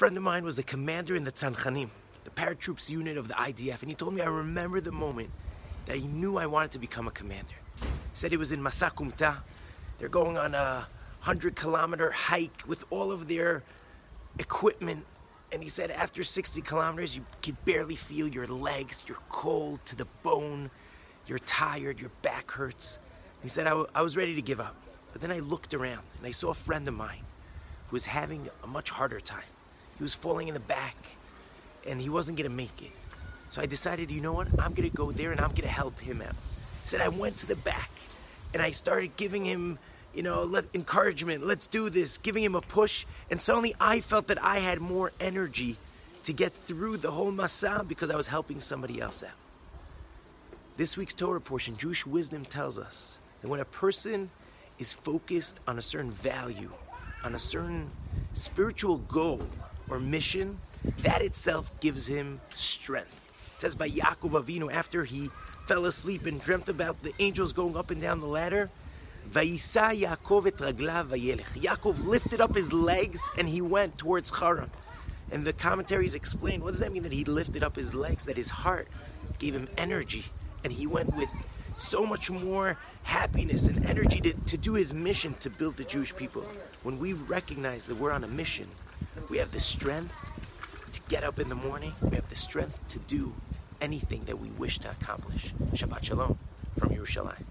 friend of mine was a commander in the Tzanchanim, the paratroops unit of the IDF, and he told me I remember the moment that he knew I wanted to become a commander. He said he was in Masa Kumta. They're going on a hundred kilometer hike with all of their equipment. And he said after 60 kilometers, you could barely feel your legs. You're cold to the bone. You're tired. Your back hurts. He said, I, w- I was ready to give up. But then I looked around and I saw a friend of mine who was having a much harder time. He was falling in the back and he wasn't to make it. So I decided, you know what? I'm to go there and I'm to help him out. Said, I went to the back and I started giving him, you know, let, encouragement. Let's do this, giving him a push. And suddenly I felt that I had more energy to get through the whole Masa because I was helping somebody else out. This week's Torah portion, Jewish wisdom tells us that when a person is focused on a certain value, on a certain spiritual goal or mission, that itself gives him strength. It says by Yaakov Avinu after he fell asleep and dreamt about the angels going up and down the ladder. Vayisa Yaakov et raglav. Yaakov lifted up his legs and he went towards Haran. And the commentaries explain what does that mean that he lifted up his legs, that his heart gave him energy, and he went with so much more happiness and energy to, to do his mission to build the Jewish people. When we recognize that we're on a mission, we have the strength to get up in the morning, we have the strength to do anything that we wish to accomplish. Shabbat Shalom from Yerushalayim.